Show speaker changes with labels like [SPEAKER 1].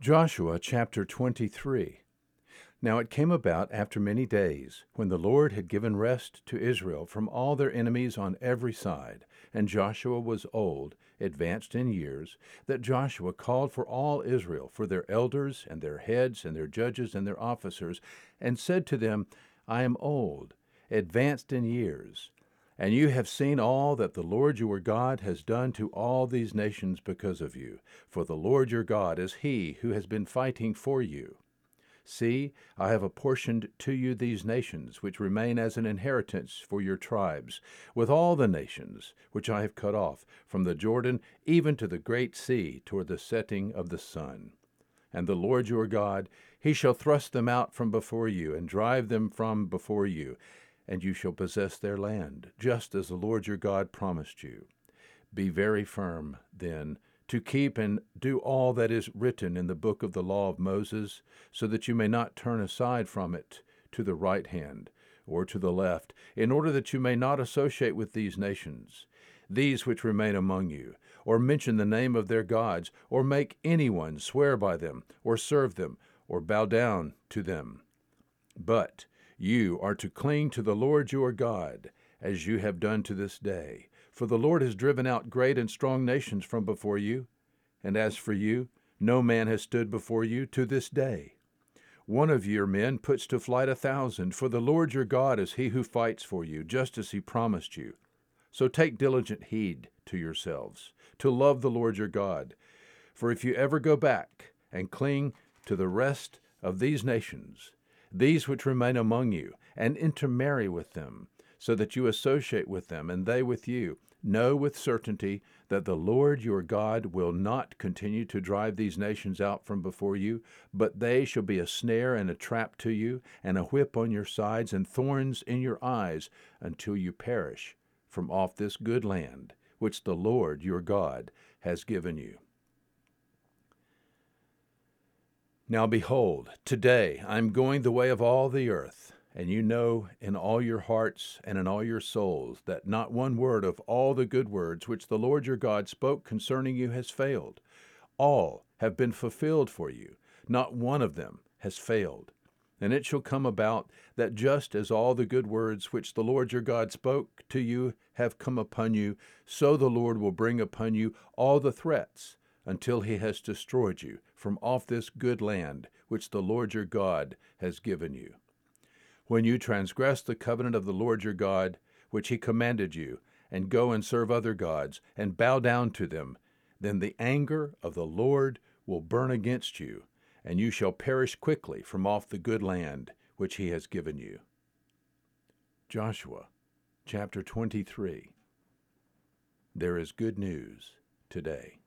[SPEAKER 1] Joshua chapter 23. Now it came about after many days, when the Lord had given rest to Israel from all their enemies on every side, and Joshua was old, advanced in years, that Joshua called for all Israel, for their elders, and their heads, and their judges, and their officers, and said to them, I am old, advanced in years. And you have seen all that the Lord your God has done to all these nations because of you. For the Lord your God is he who has been fighting for you. See, I have apportioned to you these nations, which remain as an inheritance for your tribes, with all the nations which I have cut off, from the Jordan even to the great sea, toward the setting of the sun. And the Lord your God, he shall thrust them out from before you, and drive them from before you and you shall possess their land, just as the Lord your God promised you. Be very firm, then, to keep and do all that is written in the book of the law of Moses, so that you may not turn aside from it to the right hand or to the left, in order that you may not associate with these nations, these which remain among you, or mention the name of their gods, or make anyone swear by them, or serve them, or bow down to them. But you are to cling to the Lord your God, as you have done to this day. For the Lord has driven out great and strong nations from before you. And as for you, no man has stood before you to this day. One of your men puts to flight a thousand, for the Lord your God is he who fights for you, just as he promised you. So take diligent heed to yourselves, to love the Lord your God. For if you ever go back and cling to the rest of these nations, these which remain among you, and intermarry with them, so that you associate with them, and they with you. Know with certainty that the Lord your God will not continue to drive these nations out from before you, but they shall be a snare and a trap to you, and a whip on your sides, and thorns in your eyes, until you perish from off this good land which the Lord your God has given you. Now behold, today I am going the way of all the earth, and you know in all your hearts and in all your souls that not one word of all the good words which the Lord your God spoke concerning you has failed. All have been fulfilled for you, not one of them has failed. And it shall come about that just as all the good words which the Lord your God spoke to you have come upon you, so the Lord will bring upon you all the threats until he has destroyed you from off this good land which the Lord your God has given you. When you transgress the covenant of the Lord your God, which he commanded you, and go and serve other gods, and bow down to them, then the anger of the Lord will burn against you, and you shall perish quickly from off the good land which he has given you. Joshua chapter 23 There is good news today.